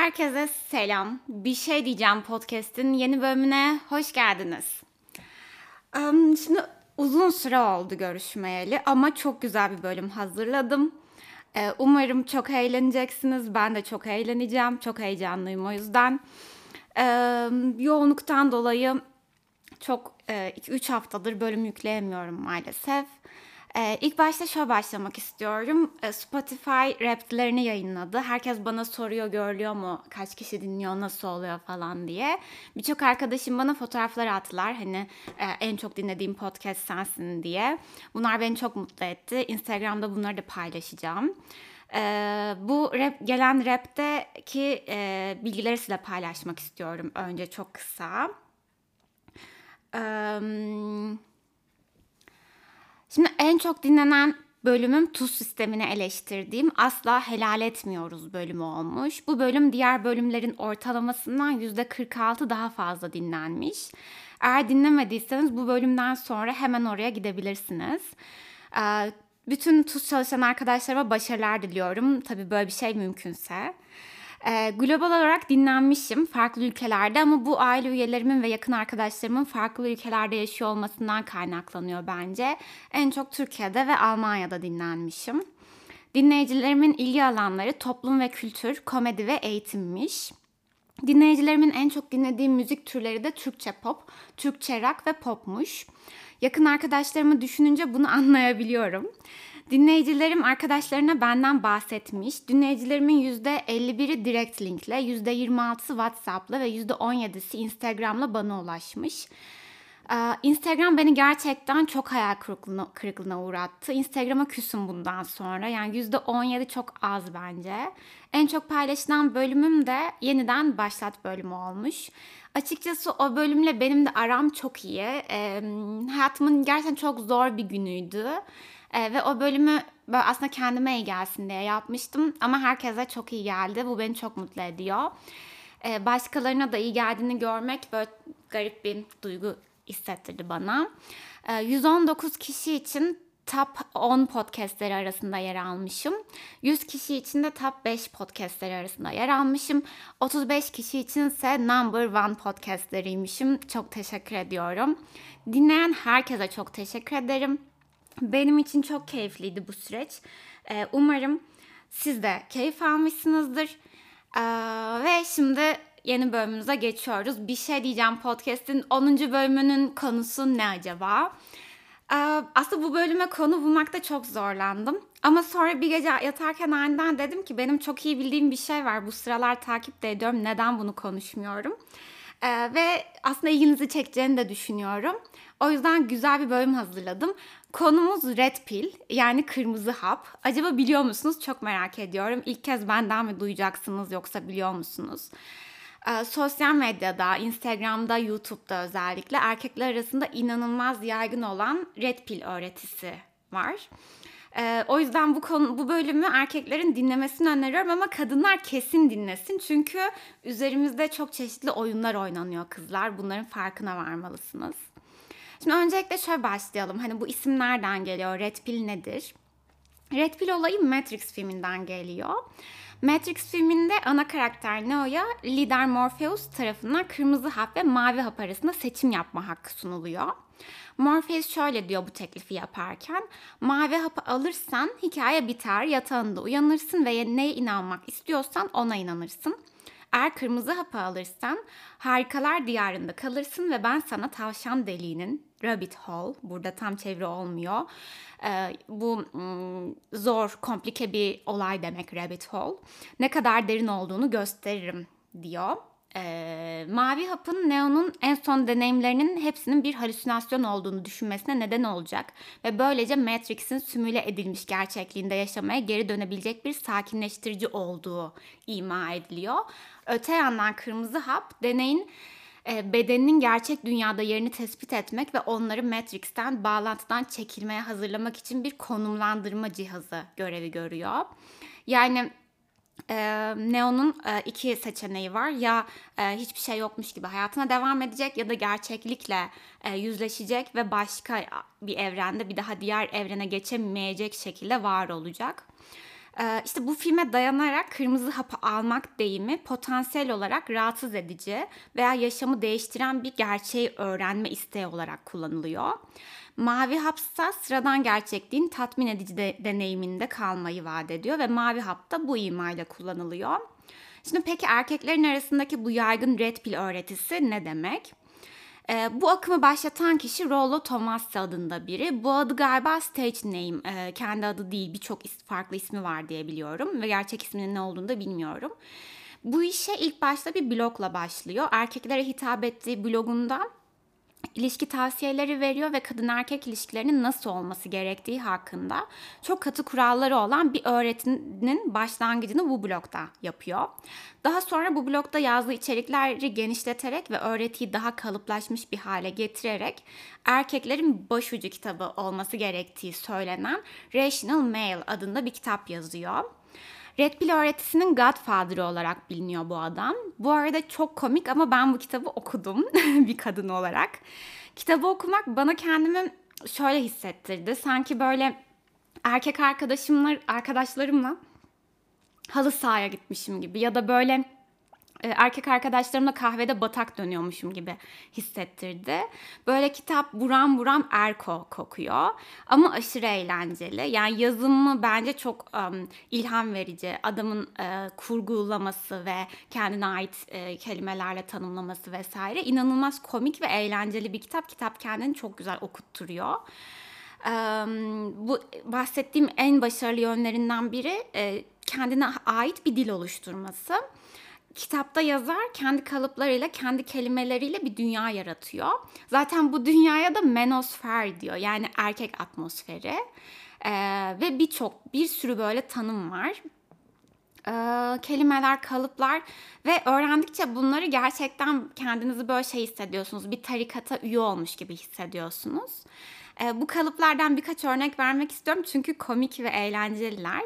Herkese selam. Bir şey diyeceğim podcast'in yeni bölümüne hoş geldiniz. Şimdi uzun süre oldu görüşmeyeli ama çok güzel bir bölüm hazırladım. Ee, umarım çok eğleneceksiniz. Ben de çok eğleneceğim. Çok heyecanlıyım o yüzden. Yoğunluktan dolayı çok 2-3 e, haftadır bölüm yükleyemiyorum maalesef. Ee, ilk başta şöyle başlamak istiyorum. Ee, Spotify raplerini yayınladı. Herkes bana soruyor görülüyor mu? Kaç kişi dinliyor? Nasıl oluyor falan diye. Birçok arkadaşım bana fotoğraflar attılar. Hani e, en çok dinlediğim podcast sensin diye. Bunlar beni çok mutlu etti. Instagram'da bunları da paylaşacağım. Ee, bu rap, gelen rapteki e, bilgileri size paylaşmak istiyorum önce çok kısa. Eee Şimdi en çok dinlenen bölümüm tuz sistemini eleştirdiğim asla helal etmiyoruz bölümü olmuş. Bu bölüm diğer bölümlerin ortalamasından %46 daha fazla dinlenmiş. Eğer dinlemediyseniz bu bölümden sonra hemen oraya gidebilirsiniz. Ee, bütün tuz çalışan arkadaşlarıma başarılar diliyorum. Tabii böyle bir şey mümkünse. E, global olarak dinlenmişim farklı ülkelerde ama bu aile üyelerimin ve yakın arkadaşlarımın farklı ülkelerde yaşıyor olmasından kaynaklanıyor bence. En çok Türkiye'de ve Almanya'da dinlenmişim. Dinleyicilerimin ilgi alanları toplum ve kültür, komedi ve eğitimmiş. Dinleyicilerimin en çok dinlediği müzik türleri de Türkçe pop, Türkçe rock ve popmuş. Yakın arkadaşlarımı düşününce bunu anlayabiliyorum. Dinleyicilerim arkadaşlarına benden bahsetmiş. Dinleyicilerimin %51'i direkt linkle, %26'sı WhatsApp'la ve %17'si Instagram'la bana ulaşmış. Ee, Instagram beni gerçekten çok hayal kırıklığına, kırıklığına uğrattı. Instagram'a küsüm bundan sonra. Yani %17 çok az bence. En çok paylaşılan bölümüm de yeniden başlat bölümü olmuş. Açıkçası o bölümle benim de aram çok iyi. Ee, hayatımın gerçekten çok zor bir günüydü. E, ve o bölümü böyle aslında kendime iyi gelsin diye yapmıştım. Ama herkese çok iyi geldi. Bu beni çok mutlu ediyor. E, başkalarına da iyi geldiğini görmek böyle garip bir duygu hissettirdi bana. E, 119 kişi için top 10 podcastleri arasında yer almışım. 100 kişi için de top 5 podcastleri arasında yer almışım. 35 kişi için ise number one podcastleriymişim. Çok teşekkür ediyorum. Dinleyen herkese çok teşekkür ederim. Benim için çok keyifliydi bu süreç. Ee, umarım siz de keyif almışsınızdır. Ee, ve şimdi yeni bölümümüze geçiyoruz. Bir şey diyeceğim podcast'in 10. bölümünün konusu ne acaba? Ee, aslında bu bölüme konu bulmakta çok zorlandım. Ama sonra bir gece yatarken aniden dedim ki benim çok iyi bildiğim bir şey var. Bu sıralar takip de ediyorum. Neden bunu konuşmuyorum? Ve aslında ilginizi çekeceğini de düşünüyorum. O yüzden güzel bir bölüm hazırladım. Konumuz Red Pill yani kırmızı hap. Acaba biliyor musunuz? Çok merak ediyorum. İlk kez benden mi duyacaksınız yoksa biliyor musunuz? Ee, sosyal medyada, Instagram'da, YouTube'da özellikle erkekler arasında inanılmaz yaygın olan Red Pill öğretisi var. Ee, o yüzden bu konu bu bölümü erkeklerin dinlemesini öneriyorum ama kadınlar kesin dinlesin. Çünkü üzerimizde çok çeşitli oyunlar oynanıyor kızlar. Bunların farkına varmalısınız. Şimdi öncelikle şöyle başlayalım. Hani bu isim nereden geliyor? Red Pill nedir? Red Pill olayı Matrix filminden geliyor. Matrix filminde ana karakter Neo'ya lider Morpheus tarafından kırmızı hap ve mavi hap arasında seçim yapma hakkı sunuluyor. Morpheus şöyle diyor bu teklifi yaparken. Mavi hapı alırsan hikaye biter, yatağında uyanırsın ve neye inanmak istiyorsan ona inanırsın. Eğer kırmızı hapı alırsan harikalar diyarında kalırsın ve ben sana tavşan deliğinin rabbit hole burada tam çeviri olmuyor. Ee, bu mm, zor, komplike bir olay demek rabbit hole. Ne kadar derin olduğunu gösteririm diyor. Ee, mavi hapın Neo'nun en son deneyimlerinin hepsinin bir halüsinasyon olduğunu düşünmesine neden olacak ve böylece Matrix'in sümüle edilmiş gerçekliğinde yaşamaya geri dönebilecek bir sakinleştirici olduğu ima ediliyor. Öte yandan kırmızı hap deneyin bedeninin gerçek dünyada yerini tespit etmek ve onları Matrix'ten bağlantıdan çekilmeye hazırlamak için bir konumlandırma cihazı görevi görüyor. Yani e, Neo'nun e, iki seçeneği var. Ya e, hiçbir şey yokmuş gibi hayatına devam edecek ya da gerçeklikle e, yüzleşecek ve başka bir evrende bir daha diğer evrene geçemeyecek şekilde var olacak. Ee, işte bu filme dayanarak kırmızı hapı almak deyimi potansiyel olarak rahatsız edici veya yaşamı değiştiren bir gerçeği öğrenme isteği olarak kullanılıyor. Mavi hapsa sıradan gerçekliğin tatmin edici de, deneyiminde kalmayı vaat ediyor ve mavi hap da bu imayla kullanılıyor. Şimdi peki erkeklerin arasındaki bu yaygın red pill öğretisi ne demek? E, bu akımı başlatan kişi Rollo Thomas adında biri. Bu adı galiba stage name. E, kendi adı değil birçok farklı ismi var diye biliyorum. Ve gerçek isminin ne olduğunu da bilmiyorum. Bu işe ilk başta bir blogla başlıyor. Erkeklere hitap ettiği blogundan ilişki tavsiyeleri veriyor ve kadın erkek ilişkilerinin nasıl olması gerektiği hakkında çok katı kuralları olan bir öğretinin başlangıcını bu blogda yapıyor. Daha sonra bu blogda yazdığı içerikleri genişleterek ve öğretiyi daha kalıplaşmış bir hale getirerek erkeklerin başucu kitabı olması gerektiği söylenen Rational Male adında bir kitap yazıyor. Red Pill öğretisinin Godfather'ı olarak biliniyor bu adam. Bu arada çok komik ama ben bu kitabı okudum bir kadın olarak. Kitabı okumak bana kendimi şöyle hissettirdi. Sanki böyle erkek arkadaşımla, arkadaşlarımla halı sahaya gitmişim gibi ya da böyle erkek arkadaşlarımla kahvede batak dönüyormuşum gibi hissettirdi. Böyle kitap buram buram erko kokuyor ama aşırı eğlenceli. Yani yazımı bence çok um, ilham verici. Adamın e, kurgulaması ve kendine ait e, kelimelerle tanımlaması vesaire inanılmaz komik ve eğlenceli bir kitap. Kitap kendini çok güzel okutturuyor. Um, bu bahsettiğim en başarılı yönlerinden biri e, kendine ait bir dil oluşturması kitapta yazar kendi kalıplarıyla, kendi kelimeleriyle bir dünya yaratıyor. Zaten bu dünyaya da menosfer diyor. Yani erkek atmosferi. Ee, ve birçok, bir sürü böyle tanım var. Ee, kelimeler, kalıplar ve öğrendikçe bunları gerçekten kendinizi böyle şey hissediyorsunuz. Bir tarikata üye olmuş gibi hissediyorsunuz. Ee, bu kalıplardan birkaç örnek vermek istiyorum çünkü komik ve eğlenceliler.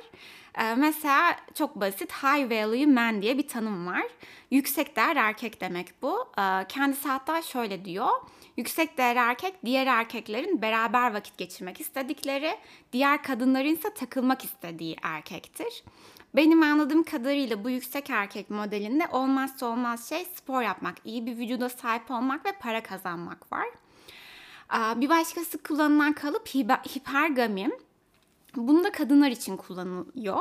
Ee, mesela çok basit high value man diye bir tanım var. Yüksek değer erkek demek bu. Ee, kendisi hatta şöyle diyor. Yüksek değer erkek diğer erkeklerin beraber vakit geçirmek istedikleri, diğer kadınların ise takılmak istediği erkektir. Benim anladığım kadarıyla bu yüksek erkek modelinde olmazsa olmaz şey spor yapmak, iyi bir vücuda sahip olmak ve para kazanmak var. Ee, bir başkası kullanılan kalıp hipergami. Bunu da kadınlar için kullanılıyor.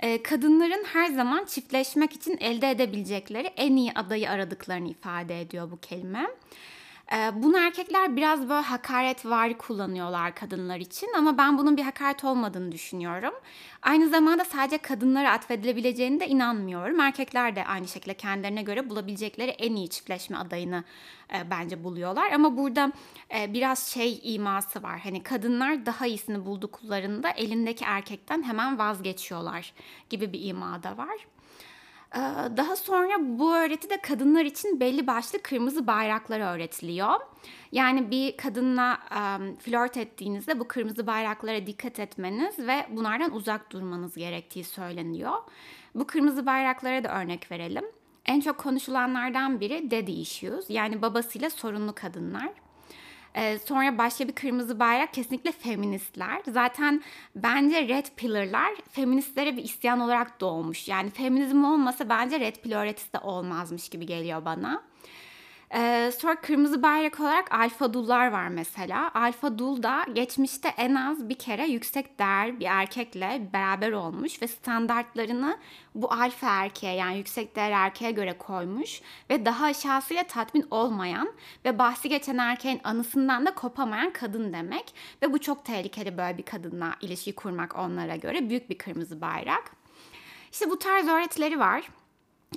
Ee, kadınların her zaman çiftleşmek için elde edebilecekleri en iyi adayı aradıklarını ifade ediyor bu kelime. Ee, bunu erkekler biraz böyle hakaret var kullanıyorlar kadınlar için ama ben bunun bir hakaret olmadığını düşünüyorum. Aynı zamanda sadece kadınlara atfedilebileceğini de inanmıyorum. Erkekler de aynı şekilde kendilerine göre bulabilecekleri en iyi çiftleşme adayını e, bence buluyorlar. Ama burada e, biraz şey iması var. Hani kadınlar daha iyisini bulduklarında elindeki erkekten hemen vazgeçiyorlar gibi bir ima da var. Ee, daha sonra bu öğretide kadınlar için belli başlı kırmızı bayraklar öğretiliyor. Yani bir kadınla um, flört ettiğinizde bu kırmızı bayraklara dikkat etmeniz ve bunlardan uzak durmanız gerektiği söyleniyor. Bu kırmızı bayraklara da örnek verelim. En çok konuşulanlardan biri daddy issues yani babasıyla sorunlu kadınlar. Ee, sonra başka bir kırmızı bayrak kesinlikle feministler. Zaten bence red pillar'lar feministlere bir isyan olarak doğmuş. Yani feminizm olmasa bence red pill öğretisi de olmazmış gibi geliyor bana. Ee, sonra kırmızı bayrak olarak alfa dullar var mesela. Alfa dul da geçmişte en az bir kere yüksek değer bir erkekle beraber olmuş ve standartlarını bu alfa erkeğe yani yüksek değer erkeğe göre koymuş ve daha aşağısıyla tatmin olmayan ve bahsi geçen erkeğin anısından da kopamayan kadın demek. Ve bu çok tehlikeli böyle bir kadınla ilişki kurmak onlara göre büyük bir kırmızı bayrak. İşte bu tarz öğretileri var.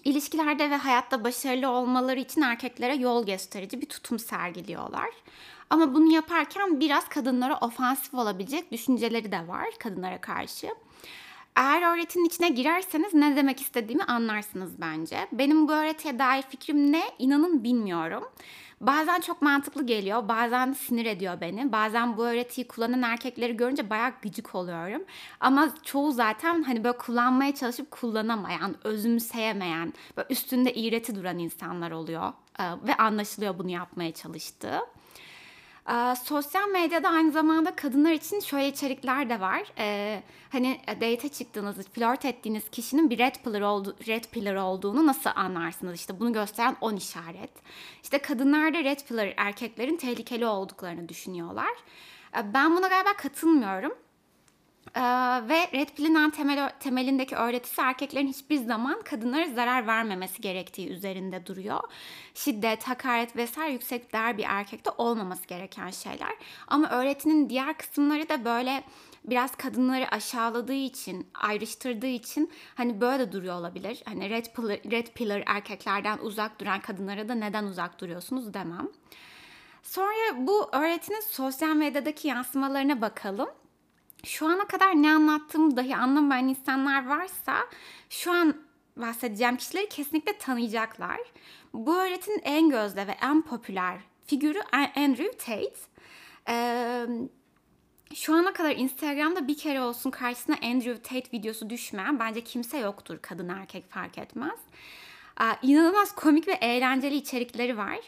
İlişkilerde ve hayatta başarılı olmaları için erkeklere yol gösterici bir tutum sergiliyorlar. Ama bunu yaparken biraz kadınlara ofansif olabilecek düşünceleri de var kadınlara karşı. Eğer öğretinin içine girerseniz ne demek istediğimi anlarsınız bence. Benim bu öğretiye dair fikrim ne inanın bilmiyorum. Bazen çok mantıklı geliyor, bazen sinir ediyor beni. Bazen bu öğretiyi kullanan erkekleri görünce bayağı gıcık oluyorum. Ama çoğu zaten hani böyle kullanmaya çalışıp kullanamayan, özümseyemeyen, böyle üstünde iğreti duran insanlar oluyor. Ve anlaşılıyor bunu yapmaya çalıştığı. Aa, sosyal medyada aynı zamanda kadınlar için şöyle içerikler de var. Ee, hani date çıktığınız, flört ettiğiniz kişinin bir red pillar, oldu, red pillar olduğunu nasıl anlarsınız? İşte bunu gösteren 10 işaret. İşte kadınlar da red pillar erkeklerin tehlikeli olduklarını düşünüyorlar. Ee, ben buna galiba katılmıyorum. Ee, ve Red Pill'in temel, temelindeki öğretisi erkeklerin hiçbir zaman kadınlara zarar vermemesi gerektiği üzerinde duruyor. Şiddet, hakaret vesaire yüksek değer bir erkekte olmaması gereken şeyler. Ama öğretinin diğer kısımları da böyle biraz kadınları aşağıladığı için, ayrıştırdığı için hani böyle duruyor olabilir. Hani red pillar, red pillar erkeklerden uzak duran kadınlara da neden uzak duruyorsunuz demem. Sonra bu öğretinin sosyal medyadaki yansımalarına bakalım şu ana kadar ne anlattığımı dahi anlamayan insanlar varsa şu an bahsedeceğim kişileri kesinlikle tanıyacaklar. Bu öğretinin en gözde ve en popüler figürü Andrew Tate. Ee, şu ana kadar Instagram'da bir kere olsun karşısına Andrew Tate videosu düşmeyen bence kimse yoktur kadın erkek fark etmez. Ee, inanılmaz komik ve eğlenceli içerikleri var.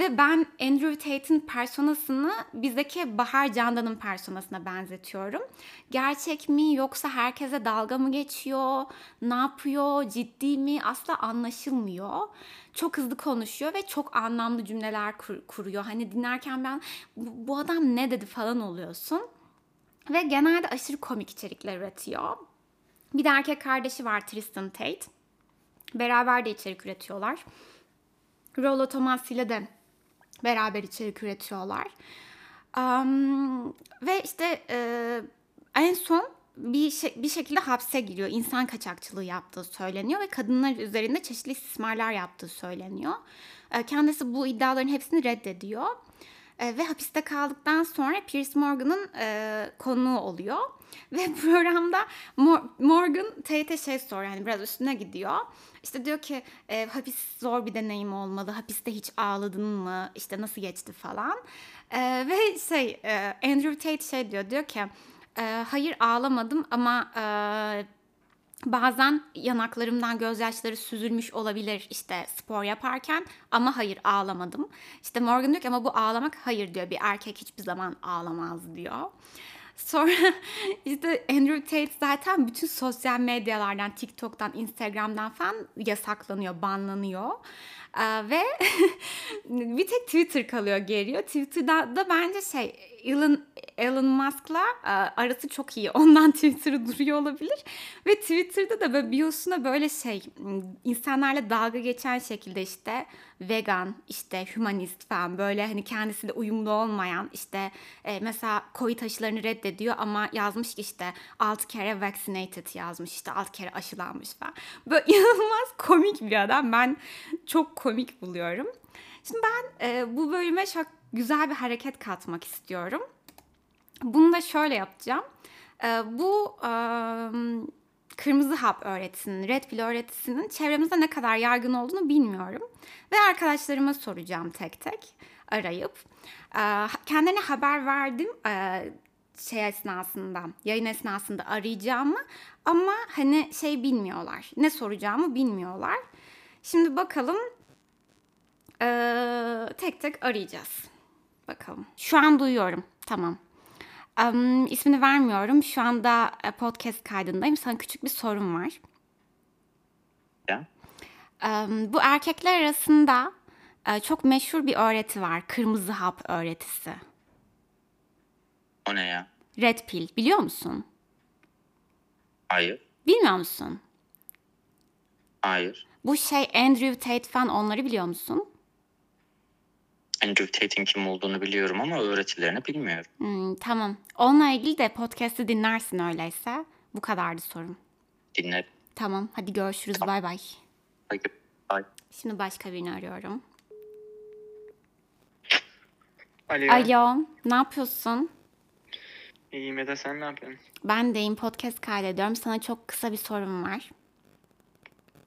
Ve ben Andrew Tate'in personasını bizdeki Bahar Candan'ın personasına benzetiyorum. Gerçek mi yoksa herkese dalga mı geçiyor? Ne yapıyor? Ciddi mi? Asla anlaşılmıyor. Çok hızlı konuşuyor ve çok anlamlı cümleler kur- kuruyor. Hani dinlerken ben bu, adam ne dedi falan oluyorsun. Ve genelde aşırı komik içerikler üretiyor. Bir de erkek kardeşi var Tristan Tate. Beraber de içerik üretiyorlar. Rollo Thomas ile de beraber içerik üretiyorlar. Um, ve işte e, en son bir şey, bir şekilde hapse giriyor. İnsan kaçakçılığı yaptığı söyleniyor ve kadınlar üzerinde çeşitli istismarlar yaptığı söyleniyor. E, kendisi bu iddiaların hepsini reddediyor. E, ve hapiste kaldıktan sonra Piers Morgan'ın e, konuğu oluyor. Ve programda Morgan Tate'e şey soruyor yani biraz üstüne gidiyor. İşte diyor ki e, hapis zor bir deneyim olmalı. Hapiste hiç ağladın mı? İşte nasıl geçti falan. E, ve şey e, Andrew Tate şey diyor diyor ki e, hayır ağlamadım ama e, bazen yanaklarımdan gözyaşları süzülmüş olabilir işte spor yaparken ama hayır ağlamadım. İşte Morgan diyor ki ama bu ağlamak hayır diyor bir erkek hiçbir zaman ağlamaz diyor. Sonra işte Andrew Tate zaten bütün sosyal medyalardan, TikTok'tan, Instagram'dan falan yasaklanıyor, banlanıyor. Ee, ve bir tek Twitter kalıyor geriye. Twitter'da da bence şey Elon, Elon Musk'la e, arası çok iyi. Ondan Twitter'ı duruyor olabilir. Ve Twitter'da da böyle biosuna böyle şey insanlarla dalga geçen şekilde işte vegan, işte humanist falan böyle hani kendisiyle uyumlu olmayan işte e, mesela COVID aşılarını reddediyor ama yazmış ki işte 6 kere vaccinated yazmış işte 6 kere aşılanmış falan. Böyle inanılmaz komik bir adam. Ben çok komik buluyorum. Şimdi ben e, bu bölüme çok güzel bir hareket katmak istiyorum. Bunu da şöyle yapacağım. E, bu e, kırmızı hap öğretisinin, red pill öğretisinin çevremizde ne kadar yaygın olduğunu bilmiyorum. Ve arkadaşlarıma soracağım tek tek arayıp. E, kendilerine haber verdim e, şey esnasında, yayın esnasında arayacağımı ama hani şey bilmiyorlar. Ne soracağımı bilmiyorlar. Şimdi bakalım ee, tek tek arayacağız. Bakalım. Şu an duyuyorum. Tamam. Um, ismini vermiyorum. Şu anda e, podcast kaydındayım. Sana küçük bir sorum var. Ya. Um, bu erkekler arasında uh, çok meşhur bir öğreti var. Kırmızı hap öğretisi. O ne ya? Red pill. Biliyor musun? Hayır. Bilmiyor musun? Hayır. Bu şey Andrew Tate falan onları biliyor musun? Andrew Tate'in kim olduğunu biliyorum ama öğretilerini bilmiyorum. Hmm, tamam. Onunla ilgili de podcast'ı dinlersin öyleyse. Bu kadardı sorum. Dinlerim. Tamam. Hadi görüşürüz. Bay bay. Hadi. Bye. Şimdi başka birini arıyorum. Alo. Alo. Ne yapıyorsun? İyiyim Eda sen ne yapıyorsun? Ben deyim podcast kaydediyorum. Sana çok kısa bir sorum var.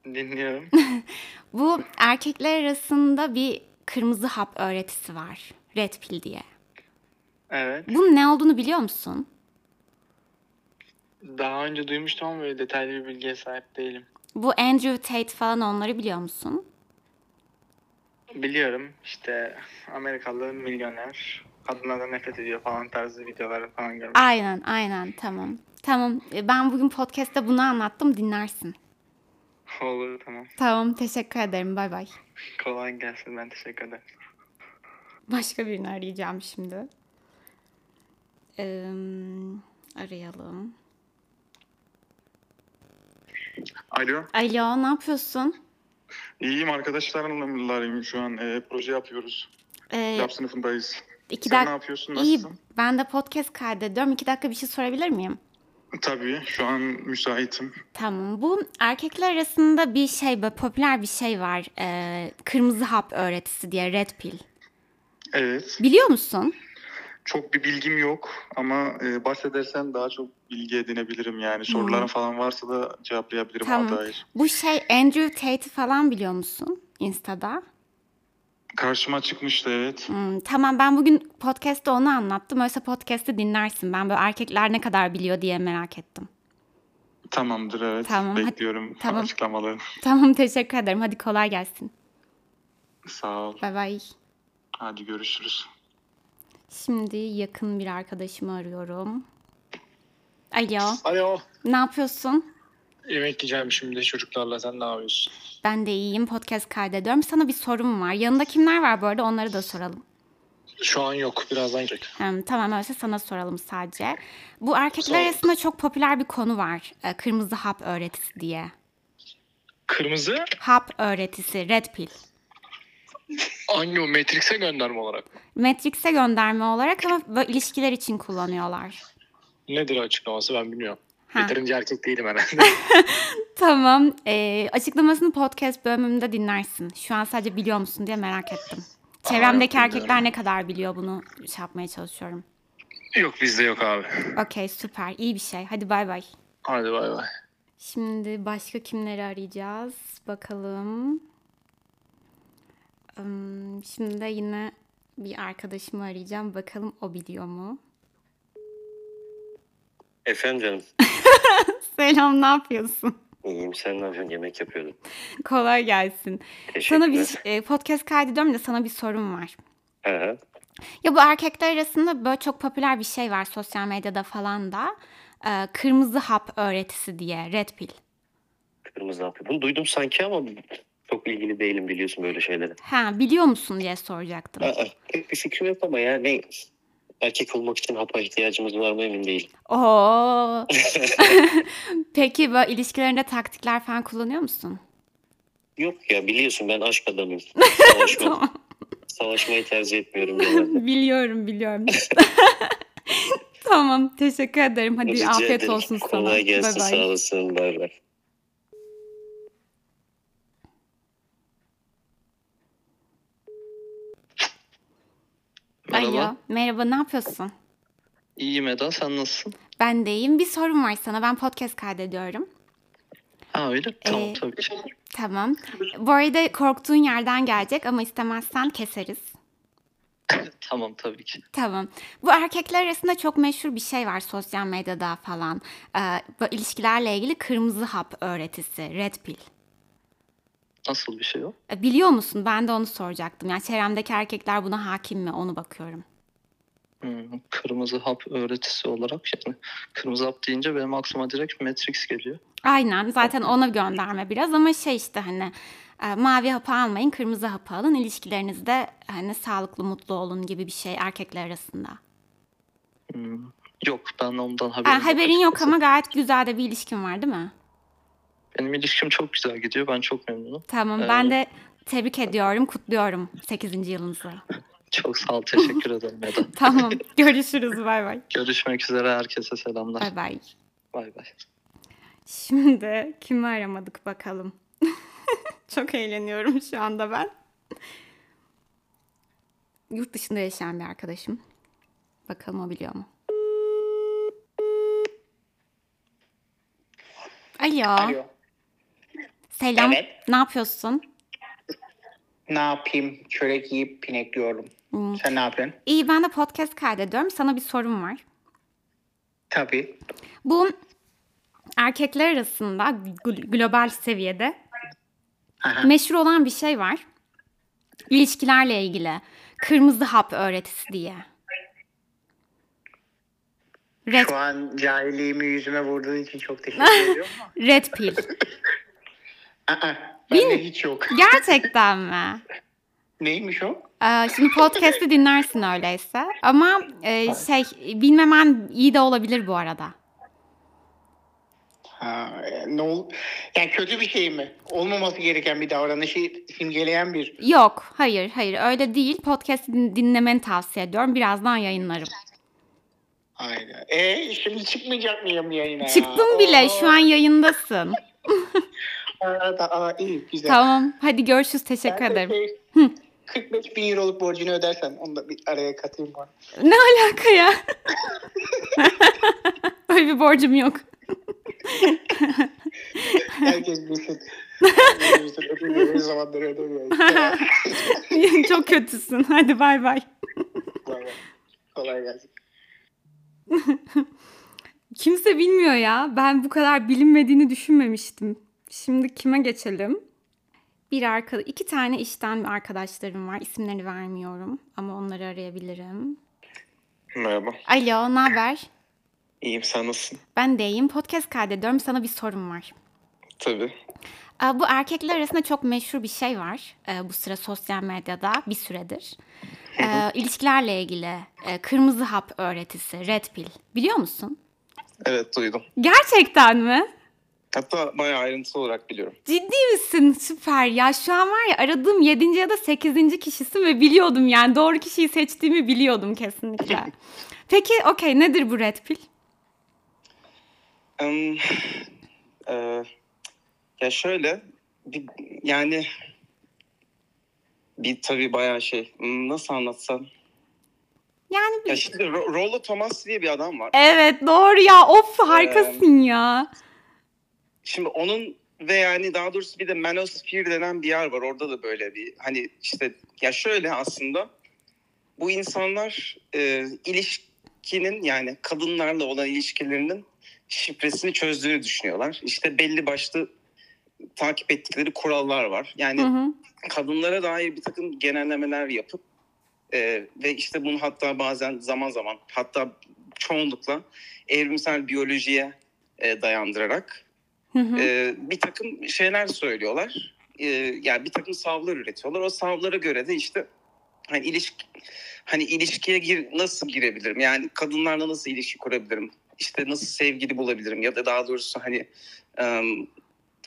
Dinliyorum. Bu erkekler arasında bir kırmızı hap öğretisi var. Red pill diye. Evet. Bunun ne olduğunu biliyor musun? Daha önce duymuştum ama böyle detaylı bir bilgiye sahip değilim. Bu Andrew Tate falan onları biliyor musun? Biliyorum işte Amerikalı milyoner kadınlardan nefret ediyor falan tarzı videolar falan görmüş. Aynen aynen tamam. Tamam e, ben bugün podcast'te bunu anlattım dinlersin. Olur tamam. Tamam teşekkür ederim bay bay. Kolay gelsin ben teşekkür ederim. Başka birini arayacağım şimdi. Ee, arayalım. Alo. Alo ne yapıyorsun? İyiyim arkadaşlarımlayım şu an. E, proje yapıyoruz. Ee, Lab sınıfındayız. iki Sen dak- ne yapıyorsun? İyi Nasılsın? ben de podcast kaydediyorum. İki dakika bir şey sorabilir miyim? Tabii şu an müsaitim. Tamam. Bu erkekler arasında bir şey, böyle popüler bir şey var. Ee, kırmızı hap öğretisi diye, red pill. Evet. Biliyor musun? Çok bir bilgim yok ama e, bahsedersen daha çok bilgi edinebilirim yani. Soruların falan varsa da cevaplayabilirim Tamam. dair. Bu şey Andrew Tate'i falan biliyor musun? Insta'da. Karşıma çıkmıştı evet. Hmm, tamam ben bugün podcast'te onu anlattım. Oysa podcast'ı dinlersin. Ben böyle erkekler ne kadar biliyor diye merak ettim. Tamamdır evet. Tamam, hadi- Bekliyorum tamam. açıklamalarını. Tamam teşekkür ederim. Hadi kolay gelsin. Sağ ol. Bay bay. Hadi görüşürüz. Şimdi yakın bir arkadaşımı arıyorum. Alo. Alo. Ne yapıyorsun? Yemek yiyeceğim şimdi çocuklarla. Sen ne yapıyorsun? Ben de iyiyim. Podcast kaydediyorum. Sana bir sorum var. Yanında kimler var bu arada? Onları da soralım. Şu an yok. Birazdan gelecek. Hem, tamam öyleyse sana soralım sadece. Bu erkekler Sor. arasında çok popüler bir konu var. Ee, Kırmızı hap öğretisi diye. Kırmızı Hap öğretisi, red pill. hangi o Matrix'e gönderme olarak? Matrix'e gönderme olarak ama ilişkiler için kullanıyorlar. Nedir açıklaması ben bilmiyorum. Ha. Yeterince erkek değilim herhalde. Tamam. Ee, açıklamasını podcast bölümünde dinlersin. Şu an sadece biliyor musun diye merak ettim. Çevremdeki yok, erkekler bilmiyorum. ne kadar biliyor bunu şey yapmaya çalışıyorum. yok bizde yok abi. Okey süper. iyi bir şey. Hadi bay bay. Hadi bay bay. Şimdi başka kimleri arayacağız? Bakalım. Şimdi de yine bir arkadaşımı arayacağım. Bakalım o biliyor mu? Efendim canım. Selam ne yapıyorsun? İyiyim sen ne yapıyorsun? Yemek yapıyordum. Kolay gelsin. Teşekkürler. Sana bir e, podcast kaydediyorum da sana bir sorum var. Aha. Ya bu erkekler arasında böyle çok popüler bir şey var sosyal medyada falan da. Ee, kırmızı hap öğretisi diye, red pill. Kırmızı hapı. Bunu duydum sanki ama çok ilgili değilim biliyorsun böyle şeylere. Ha biliyor musun diye soracaktım. Aa, pek bir fikrim yok ama ya ne erkek olmak için hapa ihtiyacımız var mı emin değilim. Oo. Peki böyle ilişkilerinde taktikler falan kullanıyor musun? Yok ya biliyorsun ben aşk adamıyım. Savaşma, Tamam. Savaşmayı tercih etmiyorum genelde. biliyorum biliyorum. tamam teşekkür ederim. Hadi Rica afiyet ederim. olsun sana. Kolay gelsin Bye sağ bye. olasın. Bay bay. Merhaba. Alo, merhaba ne yapıyorsun? İyiyim Eda sen nasılsın? Ben de iyiyim. Bir sorum var sana. Ben podcast kaydediyorum. Ha öyle? Tamam Ee, tabii ki. Tamam. Bu arada korktuğun yerden gelecek ama istemezsen keseriz. tamam tabii ki. Tamam. Bu erkekler arasında çok meşhur bir şey var sosyal medyada falan. Ee, ilişkilerle ilgili kırmızı hap öğretisi, red pill. Nasıl bir şey o? Ee, Biliyor musun? Ben de onu soracaktım. Yani çevremdeki erkekler buna hakim mi? Onu bakıyorum. Hmm, kırmızı hap öğretisi olarak yani kırmızı hap deyince benim aklıma direkt Matrix geliyor. Aynen. Zaten ona gönderme biraz ama şey işte hani e, mavi hapı almayın, kırmızı hapı alın. İlişkilerinizde hani sağlıklı, mutlu olun gibi bir şey erkekler arasında. Hmm, Yok ben ondan haberim Ha, haberin yok ama gayet güzel de bir ilişkin var değil mi? Benim ilişkim çok güzel gidiyor. Ben çok memnunum. Tamam. Ee, Ben de tebrik ediyorum, kutluyorum 8. yılınızı. Çok sağ ol. Teşekkür ederim Eda. Tamam. Görüşürüz. Bay bay. Görüşmek üzere. Herkese selamlar. Bay bay. Bay bay. Şimdi kimi aramadık bakalım. Çok eğleniyorum şu anda ben. Yurt dışında yaşayan bir arkadaşım. Bakalım o biliyor mu? Alo. Alo. Selam. Evet. Ne yapıyorsun? Ne yapayım? Çörek yiyip pinekliyorum. Hmm. Sen ne yapıyorsun? İyi ben de podcast kaydediyorum. Sana bir sorum var. Tabii. Bu erkekler arasında gl- global seviyede Aha. meşhur olan bir şey var. İlişkilerle ilgili. Kırmızı hap öğretisi diye. Red, Şu an cahilliğimi yüzüme vurduğun için çok teşekkür ediyorum. red pill. Aa, bende hiç yok. Gerçekten mi? Neymiş o? Ee, şimdi podcast'i dinlersin öyleyse. Ama e, şey bilmemen iyi de olabilir bu arada. Ha, e, ne ol? Yani kötü bir şey mi? Olmaması gereken bir davranışı simgeleyen bir. Yok, hayır, hayır öyle değil. Podcast'i din- dinlemeni tavsiye ediyorum. Birazdan yayınlarım. Aynen. E şimdi çıkmayacak mıyım yayına? ya? Çıktım bile, Oo. şu an yayındasın. Aa, da- aa, iyi güzel. Tamam, hadi görüşürüz. Ben Teşekkür de ederim. şey, 45 bin euroluk borcunu ödersen onu da bir araya katayım bana. Ne alaka ya? Öyle bir borcum yok. Herkes bilsin. Bilsin. Ödemiyor. Çok kötüsün. Hadi bay bay. Bay bay. Kolay gelsin. Kimse bilmiyor ya. Ben bu kadar bilinmediğini düşünmemiştim. Şimdi kime geçelim? Bir arka, iki tane işten arkadaşlarım var. İsimlerini vermiyorum ama onları arayabilirim. Merhaba. Alo, ne haber? İyiyim sen nasılsın? Ben de iyiyim. Podcast kaydediyorum. Sana bir sorum var. Tabii. Aa, Bu erkekler arasında çok meşhur bir şey var. Ee, Bu sıra sosyal medyada bir süredir. Ee, ilişkilerle ilgili e, kırmızı hap öğretisi, red pill. Biliyor musun? Evet duydum. Gerçekten mi? Hatta bayağı ayrıntılı olarak biliyorum. Ciddi misin? Süper. Ya şu an var ya aradığım 7. ya da 8. kişisin ve biliyordum yani doğru kişiyi seçtiğimi biliyordum kesinlikle. Peki okey nedir bu red pill? Em, e, ya şöyle bir, yani bir tabii bayağı şey nasıl anlatsam. Yani Ya bir... şimdi Ro- Rollo Thomas diye bir adam var. Evet doğru ya of harikasın ya. Şimdi onun ve yani daha doğrusu bir de Manosphere denen bir yer var. Orada da böyle bir hani işte ya şöyle aslında bu insanlar e, ilişkinin yani kadınlarla olan ilişkilerinin şifresini çözdüğünü düşünüyorlar. İşte belli başlı takip ettikleri kurallar var. Yani Hı hı. kadınlara dair bir takım genellemeler yapıp e, ve işte bunu hatta bazen zaman zaman hatta çoğunlukla evrimsel biyolojiye e, dayandırarak Hı hı. e, bir takım şeyler söylüyorlar. E, yani bir takım savlar üretiyorlar. O savlara göre de işte hani ilişki hani ilişkiye gir, nasıl girebilirim? Yani kadınlarla nasıl ilişki kurabilirim? İşte nasıl sevgili bulabilirim? Ya da daha doğrusu hani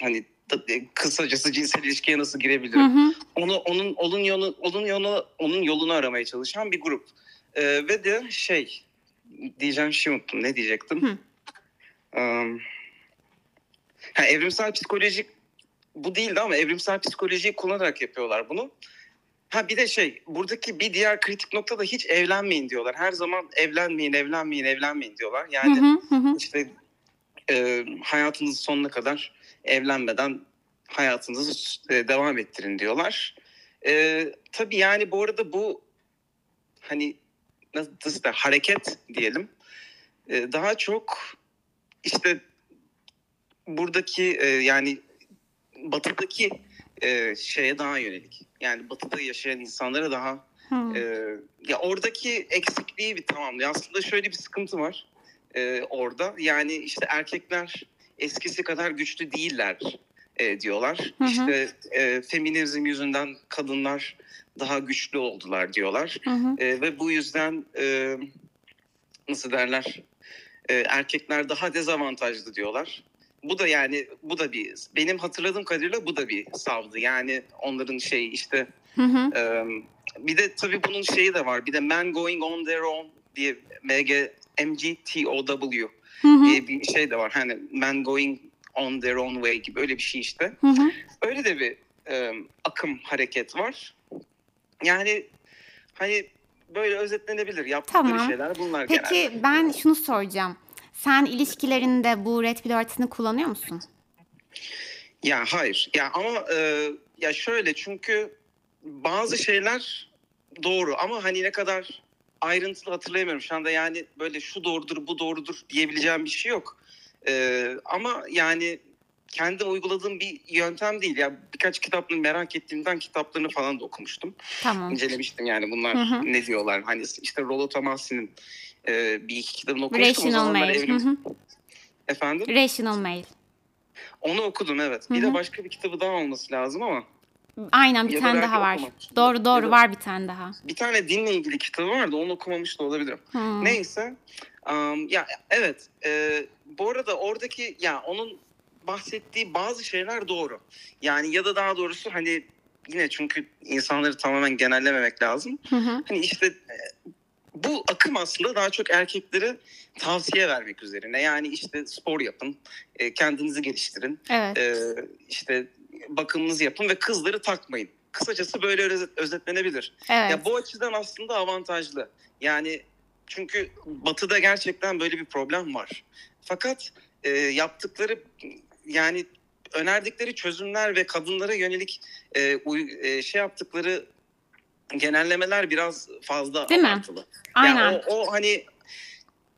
hani e, kısacası cinsel ilişkiye nasıl Hı girebilirim? hı. Onu onun onun yolu onun yolu onun yolunu aramaya çalışan bir grup. E, ve de şey diyeceğim şey unuttum. Ne diyecektim? Hı. Em, ha, evrimsel psikolojik bu değildi ama evrimsel psikolojiyi kullanarak yapıyorlar bunu. Ha bir de şey buradaki bir diğer kritik nokta da hiç evlenmeyin diyorlar. Her zaman evlenmeyin, evlenmeyin, evlenmeyin diyorlar. Yani hı. Hı hı. işte e, hayatınızın sonuna kadar evlenmeden hayatınızı e, devam ettirin diyorlar. E, tabii yani bu arada bu hani nasıl nasıl da hareket diyelim e, daha çok işte buradaki e, yani batıdaki e, şeye daha yönelik. Yani batıda yaşayan insanlara daha ee, ya oradaki eksikliği bir tamamlıyor. Aslında şöyle bir sıkıntı var e, orada. Yani işte erkekler eskisi kadar güçlü değiller e, diyorlar. Hı hı. İşte e, feminizm yüzünden kadınlar daha güçlü oldular diyorlar. Hı hı. E, ve bu yüzden e, nasıl derler e, erkekler daha dezavantajlı diyorlar. Bu da yani bu da bir benim hatırladığım kadarıyla bu da bir savdı. Yani onların şey işte Hı hı. ee, bir de tabii bunun şeyi de var. Bir de Men Going On Their Own diye MG, MGTOW Hı hı. diye bir şey de var. Hani Men Going On Their Own Way gibi öyle bir şey işte. Hı hı. Öyle de bir e, akım hareket var. Yani hani böyle özetlenebilir. Yaptıkları Tamam. şeyler bunlar Peki genelde. ben şunu soracağım. Sen ilişkilerinde bu red pill öğretisini kullanıyor musun? Ya hayır. Ya ama e, ya şöyle çünkü bazı şeyler doğru ama hani ne kadar ayrıntılı hatırlayamıyorum şu anda yani böyle şu doğrudur bu doğrudur diyebileceğim bir şey yok. E, ama yani kendim uyguladığım bir yöntem değil. Ya birkaç kitapını merak ettiğimden kitaplarını falan da okumuştum. Tamam. İncelemiştim yani bunlar Hı hı. ne diyorlar. Hani işte Rollo Tomas'ın e, bir iki kitabını okumuştum. O Rational zamanlar Mail. evrim- Hı hı. Efendim? Rational Mail. Onu okudum evet. Bir de başka bir kitabı daha olması lazım ama. Aynen bir Ya tane daha var. okumamıştım. Doğru doğru da- var bir tane daha. Bir tane dinle ilgili kitabı vardı onu okumamış da olabilirim. Hmm. Neyse. Um, ya evet. e, bu arada oradaki ya onun bahsettiği bazı şeyler doğru. Yani ya da daha doğrusu hani yine çünkü insanları tamamen genellememek lazım. Hı hı. Hani işte e, bu akım aslında daha çok erkeklere tavsiye vermek üzerine. Yani işte spor yapın, e, kendinizi geliştirin, Evet. e, işte bakımınızı yapın ve kızları takmayın. Kısacası böyle özet, özetlenebilir. Evet. Ya bu açıdan aslında avantajlı. Yani çünkü Batı'da gerçekten böyle bir problem var. Fakat e, yaptıkları yani önerdikleri çözümler ve kadınlara yönelik e, uy- e, şey yaptıkları genellemeler biraz fazla Değil mi? abartılı. Aynen. Yani o, o hani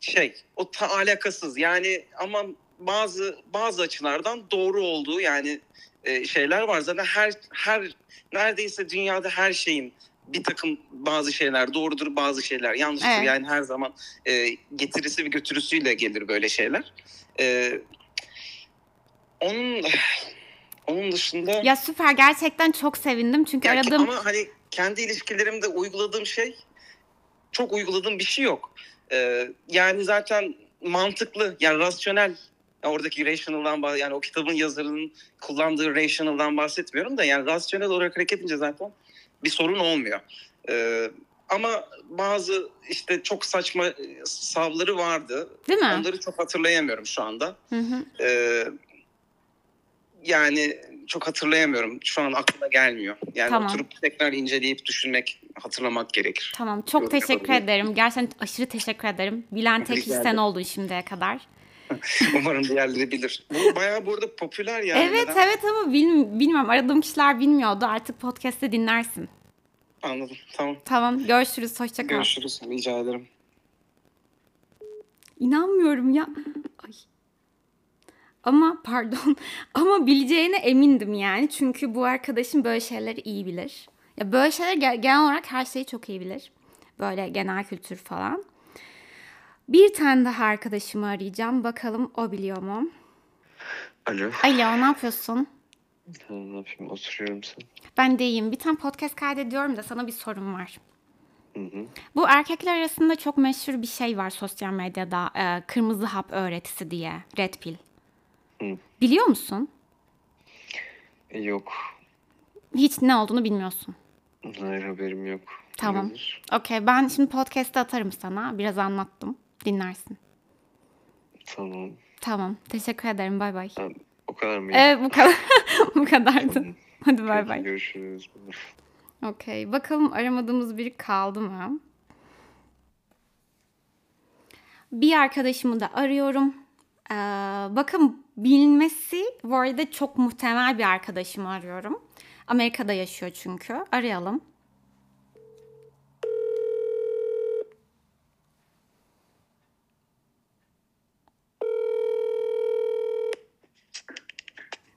şey o ta alakasız yani ama bazı bazı açılardan doğru olduğu yani e, şeyler var zaten her her neredeyse dünyada her şeyin bir takım bazı şeyler doğrudur bazı şeyler yanlıştır Evet. yani her zaman e, getirisi ve götürüsüyle gelir böyle şeyler. E, onun onun dışında Ya süper gerçekten çok sevindim çünkü yani aradığım ama hani kendi ilişkilerimde uyguladığım şey çok uyguladığım bir şey yok. Ee, yani zaten mantıklı yani rasyonel oradaki rational'dan bah- yani o kitabın yazarının kullandığı rational'dan bahsetmiyorum da yani rasyonel olarak hareket edince zaten bir sorun olmuyor. Ee, ama bazı işte çok saçma e, savları vardı. değil mi? Onları çok hatırlayamıyorum şu anda. Hı hı. Ee, yani çok hatırlayamıyorum. Şu an aklıma gelmiyor. Yani Tamam. oturup tekrar inceleyip düşünmek, hatırlamak gerekir. Tamam çok Yok, teşekkür yapabilirim. ederim. Gerçekten aşırı teşekkür ederim. Bilen tek sen oldun şimdiye kadar. Umarım diğerleri bilir. Bu bayağı burada popüler yani. evet Neden? evet ama bil- bilmiyorum aradığım kişiler bilmiyordu. Artık podcast'te dinlersin. Anladım. Tamam. Tamam görüşürüz. Hoşça kal. Görüşürüz. Rica ederim. İnanmıyorum ya. Ay. Ama pardon. Ama bileceğine emindim yani. Çünkü bu arkadaşım böyle şeyleri iyi bilir. Ya böyle şeyler ge- genel olarak her şeyi çok iyi bilir. Böyle genel kültür falan. Bir tane daha arkadaşımı arayacağım. Bakalım o biliyor mu? Alo. Alo ne yapıyorsun? Ne yapayım? Oturuyorum sen. Ben de iyiyim. Bir tane podcast kaydediyorum da sana bir sorum var. Hı hı. Bu erkekler arasında çok meşhur bir şey var sosyal medyada. e, kırmızı hap öğretisi diye. Red pill. Hı. Biliyor musun? E, yok. Hiç ne olduğunu bilmiyorsun. Hayır haberim yok. Tamam. Okey ben şimdi podcast'te atarım sana. Biraz anlattım. Dinlersin. Tamam. Tamam. Teşekkür ederim. Bay bay. O kadar mı? Evet bu kadar. bu kadardı. Tamam. Hadi bay bay. Görüşürüz. Okey. Bakalım aramadığımız biri kaldı mı? Bir arkadaşımı da arıyorum. Ee, bakın bilmesi bu arada çok muhtemel bir arkadaşımı arıyorum. Amerika'da yaşıyor çünkü. Arayalım.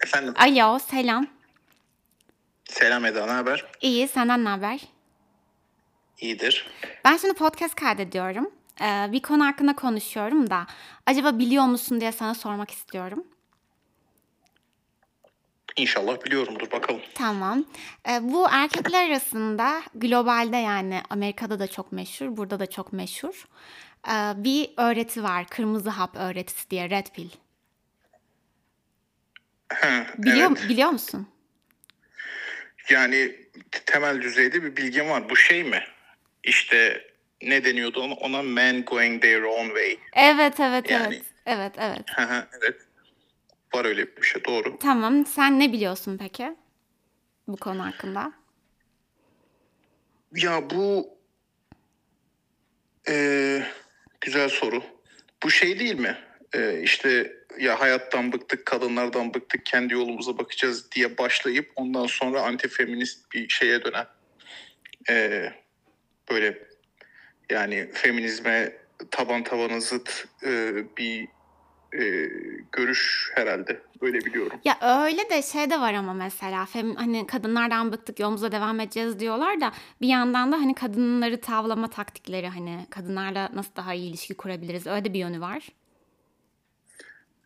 Efendim. Alo, selam. Selam Eda, ne haber? İyi, senden ne haber? İyidir. Ben şimdi podcast kaydediyorum. Ee, bir konu hakkında konuşuyorum da acaba biliyor musun diye sana sormak istiyorum. İnşallah biliyorumdur bakalım. Tamam. Ee, bu erkekler arasında globalde yani Amerika'da da çok meşhur, burada da çok meşhur. Ee, bir öğreti var. Kırmızı hap öğretisi diye Red Pill. Ha, Biliyor evet. biliyor musun? Yani temel düzeyde bir bilgim var. Bu şey mi? İşte ne deniyordu ona? Ona men going their own way. Evet, evet, Yani- evet. Evet, evet. Evet. Var öyle bir şey doğru. Tamam. Sen ne biliyorsun peki? Bu konu hakkında. Ya bu eee, güzel soru. Bu şey değil mi? Eee işte ya hayattan bıktık, kadınlardan bıktık, kendi yolumuza bakacağız diye başlayıp ondan sonra antifeminist bir şeye dönen eee, böyle yani feminizme taban tabana zıt eee, bir e, görüş herhalde. Öyle biliyorum. Ya öyle de şey de var ama mesela fem, hani kadınlardan bıktık yolumuza devam edeceğiz diyorlar da bir yandan da hani kadınları tavlama taktikleri hani kadınlarla nasıl daha iyi ilişki kurabiliriz öyle de bir yönü var.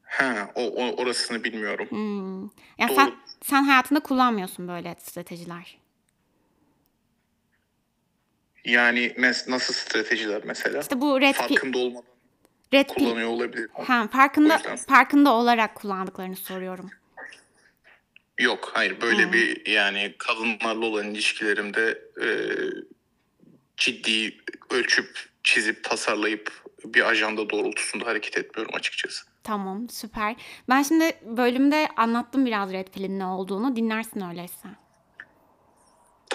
Ha, o, o orasını bilmiyorum. Hmm. Ya Doğru. sen sen hayatında kullanmıyorsun böyle stratejiler. Yani mes- nasıl stratejiler mesela? İşte bu red Farkında olmadan red kullanıyor olabilir. Ha, farkında farkında olarak kullandıklarını soruyorum. Yok, hayır böyle Hmm. bir yani kadınlarla olan ilişkilerimde e, ciddi ölçüp çizip tasarlayıp bir ajanda doğrultusunda hareket etmiyorum açıkçası. Tamam, süper. Ben şimdi bölümde anlattım biraz red pill'in ne olduğunu. Dinlersin öyleyse.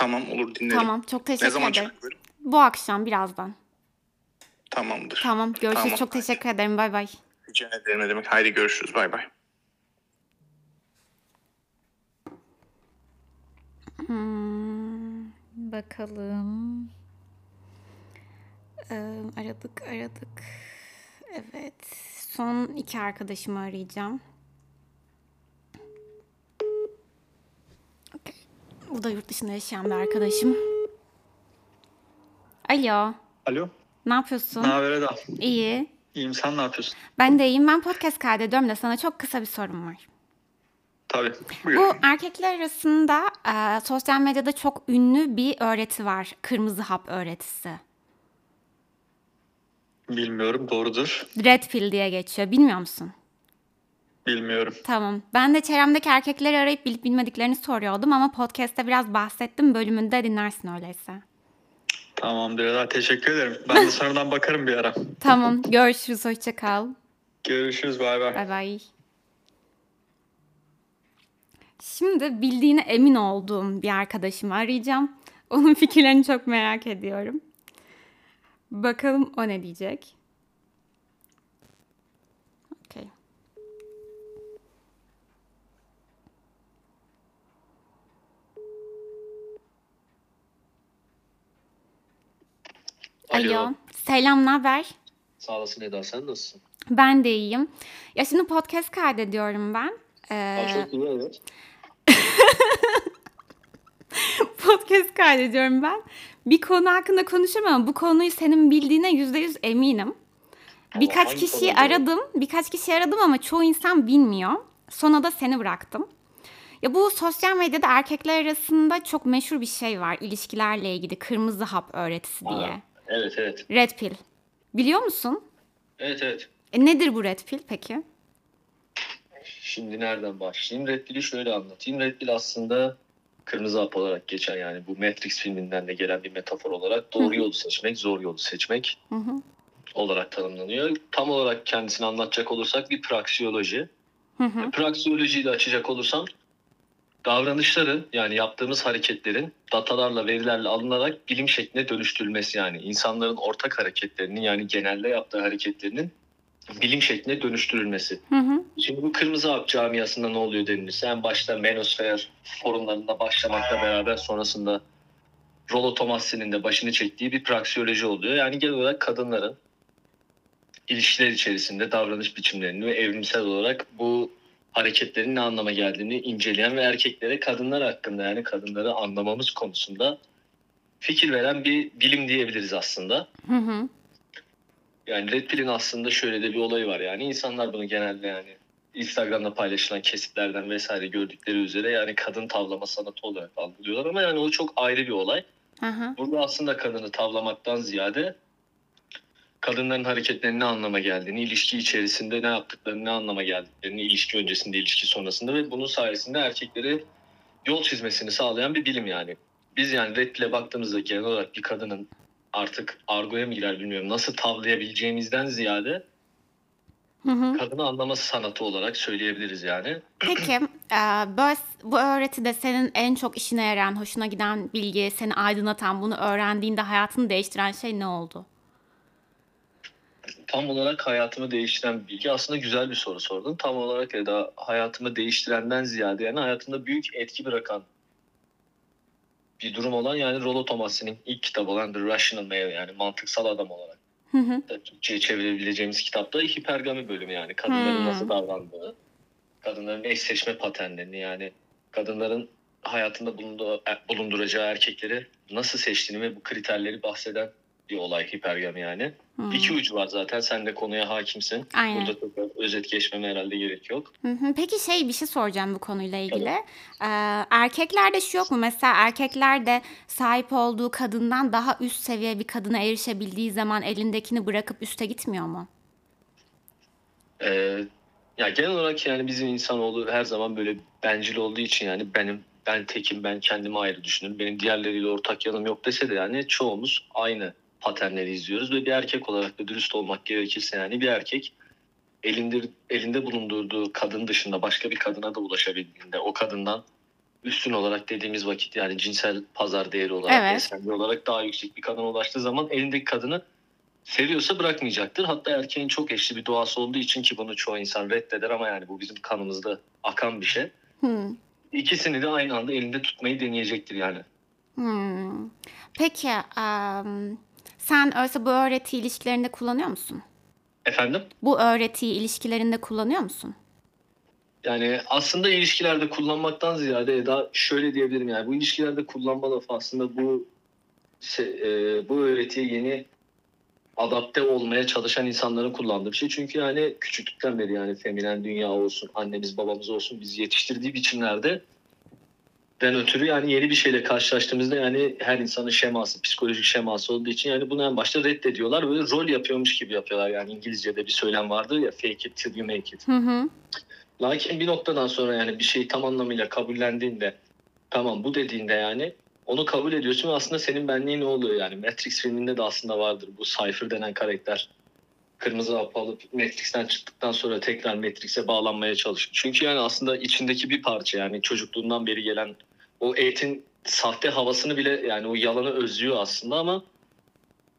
Tamam olur dinlerim. Tamam, çok teşekkür Ne zaman ederim. çıkıyor? Bu akşam birazdan. Tamamdır. Tamam, görüşürüz. Tamam. Çok teşekkür ederim. Bay bay. Rica ederim ne demek. Haydi görüşürüz. Bay bay. Hmm, bakalım. Ee, aradık, aradık. Evet. Son iki arkadaşımı arayacağım. Bu da yurt dışında yaşayan bir arkadaşım. Alo. Alo. Ne yapıyorsun? Ne haber Eda? İyi. İyiyim sen ne yapıyorsun? Ben de iyiyim. Ben podcast kaydediyorum da sana çok kısa bir sorum var. Tabii. Bu erkekler arasında e, sosyal medyada çok ünlü bir öğreti var. Kırmızı hap öğretisi. Bilmiyorum doğrudur. Red pill diye geçiyor. Bilmiyor musun? Bilmiyorum. Tamam. Ben de çevremdeki erkekleri arayıp bilip bilmediklerini soruyordum ama podcast'te biraz bahsettim. Bölümünde dinlersin öyleyse. Tamamdır Eda teşekkür ederim. Ben de sonradan bakarım bir ara. Tamam. Görüşürüz. Hoşça kal. Görüşürüz bay bay. Bay bay. Şimdi bildiğine emin olduğum bir arkadaşımı arayacağım. Onun fikirlerini çok merak ediyorum. Bakalım o ne diyecek. Okey. Alo. Alo. Selam, ne haber? Sağ olasın Eda sen nasılsın? Ben de iyiyim. Ya şimdi podcast kaydediyorum ben. Ee, Aa, çok iyi evet. podcast kaydediyorum ben. Bir konu hakkında konuşamam ama bu konuyu senin bildiğine yüzde yüz eminim. Birkaç hangi kişiyi aradım. Birkaç kişi aradım ama çoğu insan bilmiyor. Sonra da seni bıraktım. Ya bu sosyal medyada erkekler arasında çok meşhur bir şey var ilişkilerle ilgili kırmızı hap öğretisi diye. Aa, evet evet. Red pill. Biliyor musun? Evet evet. E nedir bu red pill peki? Şimdi nereden başlayayım? Red Pill'i şöyle anlatayım. Red Pill aslında kırmızı hap olarak geçen yani bu Matrix filminden de gelen bir metafor olarak doğru yolu seçmek, zor yolu seçmek olarak tanımlanıyor. Tam olarak kendisini anlatacak olursak bir praksiyoloji. Hı hı. Praksiyolojiyi de açacak olursam davranışları yani yaptığımız hareketlerin datalarla verilerle alınarak bilim şekline dönüştürülmesi yani insanların ortak hareketlerinin yani genelde yaptığı hareketlerinin bilim şekline dönüştürülmesi. Hı hı. Şimdi bu kırmızı hap camiasında ne oluyor denilirse en başta menosfer forumlarında başlamakla beraber sonrasında Rollo Tomassi'nin de başını çektiği bir praksiyoloji oluyor. Yani genel olarak kadınların ilişkiler içerisinde davranış biçimlerini ve evrimsel olarak bu hareketlerin ne anlama geldiğini inceleyen ve erkeklere kadınlar hakkında yani kadınları anlamamız konusunda fikir veren bir bilim diyebiliriz aslında. Hı hı. Yani Red Pill'in aslında şöyle de bir olayı var yani insanlar bunu genelde yani Instagram'da paylaşılan kesitlerden vesaire gördükleri üzere yani kadın tavlama sanatı olarak algılıyorlar ama yani o çok ayrı bir olay. Hı hı. Burada aslında kadını tavlamaktan ziyade kadınların hareketlerinin ne anlama geldiğini, ilişki içerisinde ne yaptıklarını, ne anlama geldiklerini, ilişki öncesinde, ilişki sonrasında ve bunun sayesinde erkekleri yol çizmesini sağlayan bir bilim yani. Biz yani Red Pill'e baktığımızda genel olarak bir kadının artık argoya mı girer bilmiyorum nasıl tavlayabileceğimizden ziyade Hı hı. kadını anlaması sanatı olarak söyleyebiliriz yani. Peki bu öğretide senin en çok işine yarayan, hoşuna giden bilgi, seni aydınlatan, bunu öğrendiğinde hayatını değiştiren şey ne oldu? Tam olarak hayatımı değiştiren bir bilgi aslında güzel bir soru sordun. Tam olarak ya da hayatımı değiştirenden ziyade yani hayatımda büyük etki bırakan bir durum olan yani Rollo Tomassi'nin ilk kitabı olan The Rational Male yani mantıksal adam olarak Hı hı. Türkçe'ye çevirebileceğimiz kitapta hipergami bölümü yani kadınların Hmm. nasıl davrandığı, kadınların eşleşme paternlerini yani kadınların hayatında bulunduğu, e, bulunduracağı erkekleri nasıl seçtiğini ve bu kriterleri bahseden bir olay hipergami yani. Hı. İki ucu var zaten sen de konuya hakimsin. Aynen. Burada tekrar özet geçmeme herhalde gerek yok. Hı hı. Peki şey bir şey soracağım bu konuyla ilgili. Ee, erkeklerde şu yok mu? Mesela erkekler de sahip olduğu kadından daha üst seviye bir kadına erişebildiği zaman elindekini bırakıp üste gitmiyor mu? Ee, ya genel olarak yani bizim insanoğlu her zaman böyle bencil olduğu için yani benim ben tekim ben kendimi ayrı düşünürüm. Benim diğerleriyle ortak yanım yok dese de yani çoğumuz aynı paternleri izliyoruz ve bir erkek olarak da dürüst olmak gerekirse yani bir erkek elinde elinde bulundurduğu kadın dışında başka bir kadına da ulaşabildiğinde o kadından üstün olarak dediğimiz vakit yani cinsel pazar değeri olarak Evet. olarak daha yüksek bir kadına ulaştığı zaman elindeki kadını seviyorsa bırakmayacaktır. Hatta erkeğin çok eşli bir doğası olduğu için ki bunu çoğu insan reddeder ama yani bu bizim kanımızda akan bir şey. Hı. İkisini de aynı anda elinde tutmayı deneyecektir yani. Hmm. Peki em, sen öyleyse bu öğretiyi ilişkilerinde kullanıyor musun? Efendim? Bu öğretiyi ilişkilerinde kullanıyor musun? Yani aslında ilişkilerde kullanmaktan ziyade Eda şöyle diyebilirim yani bu ilişkilerde kullanma lafı aslında bu şey, e, bu öğretiye yeni adapte olmaya çalışan insanların kullandığı bir şey. Çünkü yani küçüklükten beri yani feminen dünya olsun, annemiz babamız olsun bizi yetiştirdiği biçimlerde den ötürü yani yeni bir şeyle karşılaştığımızda yani her insanın şeması, psikolojik şeması olduğu için yani bunu en başta reddediyorlar. Böyle rol yapıyormuş gibi yapıyorlar. Yani İngilizce'de bir söylem vardır ya fake it till you make it. Hı hı. Lakin bir noktadan sonra yani bir şeyi tam anlamıyla kabullendiğinde tamam bu dediğinde yani onu kabul ediyorsun ve aslında senin benliğin ne oluyor yani. Matrix filminde de aslında vardır bu Cypher denen karakter. Kırmızı hap alıp Matrix'ten çıktıktan sonra tekrar Matrix'e bağlanmaya çalışıyor. Çünkü yani aslında içindeki bir parça yani çocukluğundan beri gelen o eğitim sahte havasını bile yani o yalanı özlüyor aslında ama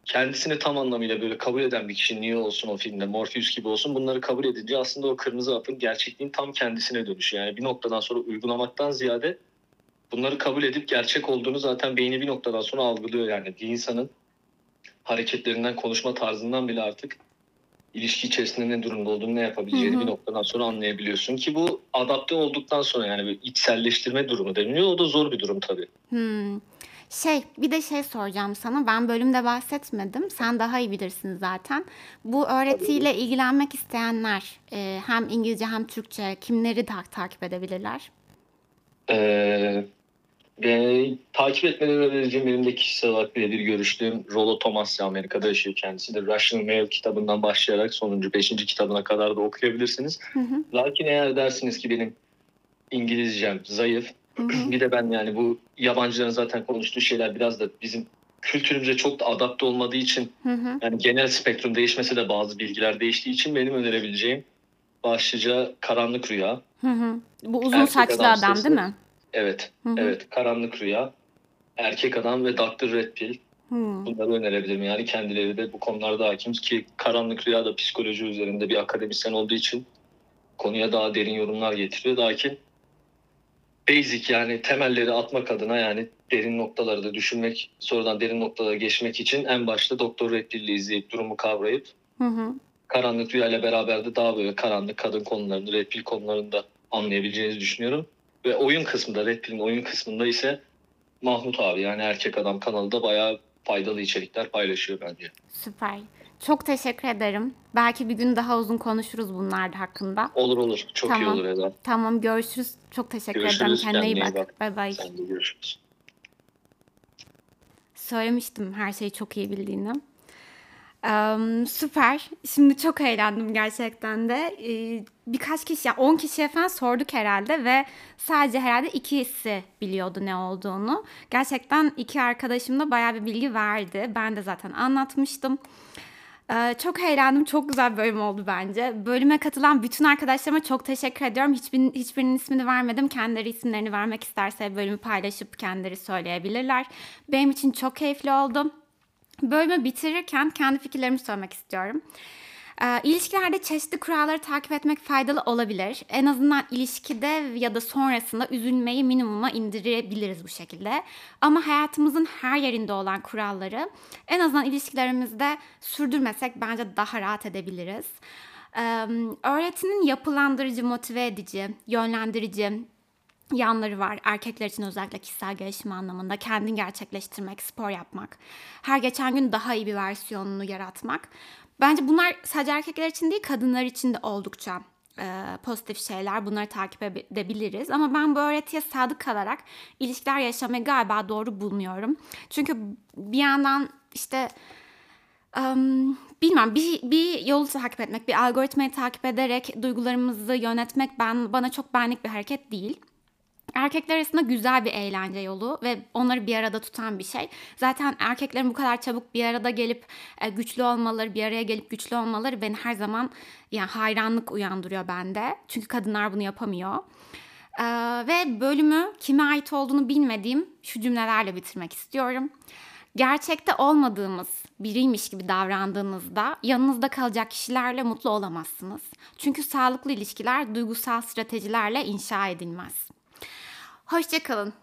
kendisini tam anlamıyla böyle kabul eden bir kişi Neo olsun o filmde Morpheus gibi olsun bunları kabul edince aslında o kırmızı hapın gerçekliğin tam kendisine dönüşüyor. Yani bir noktadan sonra uygulamaktan ziyade bunları kabul edip gerçek olduğunu zaten beyni bir noktadan sonra algılıyor yani. Bir insanın hareketlerinden, konuşma tarzından bile artık ilişki içerisinde ne durumda olduğunu, ne yapabileceğini bir noktadan sonra anlayabiliyorsun ki bu adapte olduktan sonra yani bir içselleştirme durumu deniliyor. O da zor bir durum tabii. Hmm. Şey, bir de şey soracağım sana. Ben bölümde bahsetmedim. Sen daha iyi bilirsin zaten. Bu öğretiyle ilgilenmek isteyenler e, hem İngilizce hem Türkçe kimleri ta- takip edebilirler? Ee, beni takip etmeni önereceğim benim de kişisel olarak birebir görüştüğüm Rollo Tomasya Amerika'da yaşıyor kendisi de Russian Mail kitabından başlayarak sonuncu beşinci kitabına kadar da okuyabilirsiniz. Hı hı, Lakin eğer dersiniz ki benim İngilizcem zayıf hı hı. bir de ben yani bu yabancıların zaten konuştuğu şeyler biraz da bizim kültürümüze çok da adapte olmadığı için Hı hı. yani genel spektrum değişmese de bazı bilgiler değiştiği için benim önerebileceğim başlıca Karanlık Rüya. Hı hı. Bu uzun Erkek saçlı adam adam değil mi? Evet, Hı hı. evet. Karanlık Rüya, Erkek Adam ve Dr. Red Pill. Hı. Bunları önerebilirim. Yani kendileri de bu konularda hakim ki Karanlık Rüya da psikoloji üzerinde bir akademisyen olduğu için konuya daha derin yorumlar getiriyor. Lakin basic yani temelleri atmak adına yani derin noktaları da düşünmek, sonradan derin noktalara geçmek için en başta Dr. Red Pill'i izleyip durumu kavrayıp Hı hı. Karanlık Rüya ile beraber de daha böyle karanlık kadın konularını, Red Pill konularını da anlayabileceğinizi düşünüyorum. Ve oyun kısmında, Red Pill'in oyun kısmında ise Mahmut abi yani Erkek Adam kanalı da bayağı faydalı içerikler paylaşıyor bence. Süper. Çok teşekkür ederim. Belki bir gün daha uzun konuşuruz bunlar hakkında. Olur olur. Çok iyi Tamam. olur Eda. Tamam görüşürüz. Çok teşekkür ederim. Görüşürüz. Kendine iyi Kendine iyi bak. bak. Bay bay. Sen de görüşürüz. Söylemiştim her şeyi çok iyi bildiğini. Em, süper. Şimdi çok eğlendim gerçekten de. Ee, birkaç kişi, ya 10 kişiye falan sorduk herhalde ve sadece herhalde ikisi biliyordu ne olduğunu. Gerçekten iki arkadaşım da bayağı bir bilgi verdi. Ben de zaten anlatmıştım. Ee, çok eğlendim. Çok güzel bir bölüm oldu bence. Bölüme katılan bütün arkadaşlarıma çok teşekkür ediyorum. Hiçbir, hiçbirinin ismini vermedim. Kendileri isimlerini vermek isterse bölümü paylaşıp kendileri söyleyebilirler. Benim için çok keyifli oldu. Bölümü bitirirken kendi fikirlerimi söylemek istiyorum. Ee, ilişkilerde çeşitli kuralları takip etmek faydalı olabilir. En azından ilişkide ya da sonrasında üzülmeyi minimuma indirebiliriz bu şekilde. Ama hayatımızın her yerinde olan kuralları en azından ilişkilerimizde sürdürmesek bence daha rahat edebiliriz. Ee, öğretinin yapılandırıcı, motive edici, yönlendirici, yanları var. Erkekler için özellikle kişisel gelişim anlamında kendini gerçekleştirmek, spor yapmak, her geçen gün daha iyi bir versiyonunu yaratmak. Bence bunlar sadece erkekler için değil, kadınlar için de oldukça e, pozitif şeyler. Bunları takip edebiliriz. Ama ben bu öğretiye sadık kalarak ilişkiler yaşamayı galiba doğru bulmuyorum. Çünkü bir yandan işte um, bilmem bir, bir yolu takip etmek, bir algoritmayı takip ederek duygularımızı yönetmek ben bana çok benlik bir hareket değil. Erkekler arasında güzel bir eğlence yolu ve onları bir arada tutan bir şey. Zaten erkeklerin bu kadar çabuk bir arada gelip e, güçlü olmaları, bir araya gelip güçlü olmaları beni her zaman yani hayranlık uyandırıyor bende. Çünkü kadınlar bunu yapamıyor. Ee, ve bölümü kime ait olduğunu bilmediğim şu cümlelerle bitirmek istiyorum. Gerçekte olmadığımız biriymiş gibi davrandığınızda yanınızda kalacak kişilerle mutlu olamazsınız. Çünkü sağlıklı ilişkiler duygusal stratejilerle inşa edilmez. Hoşçakalın.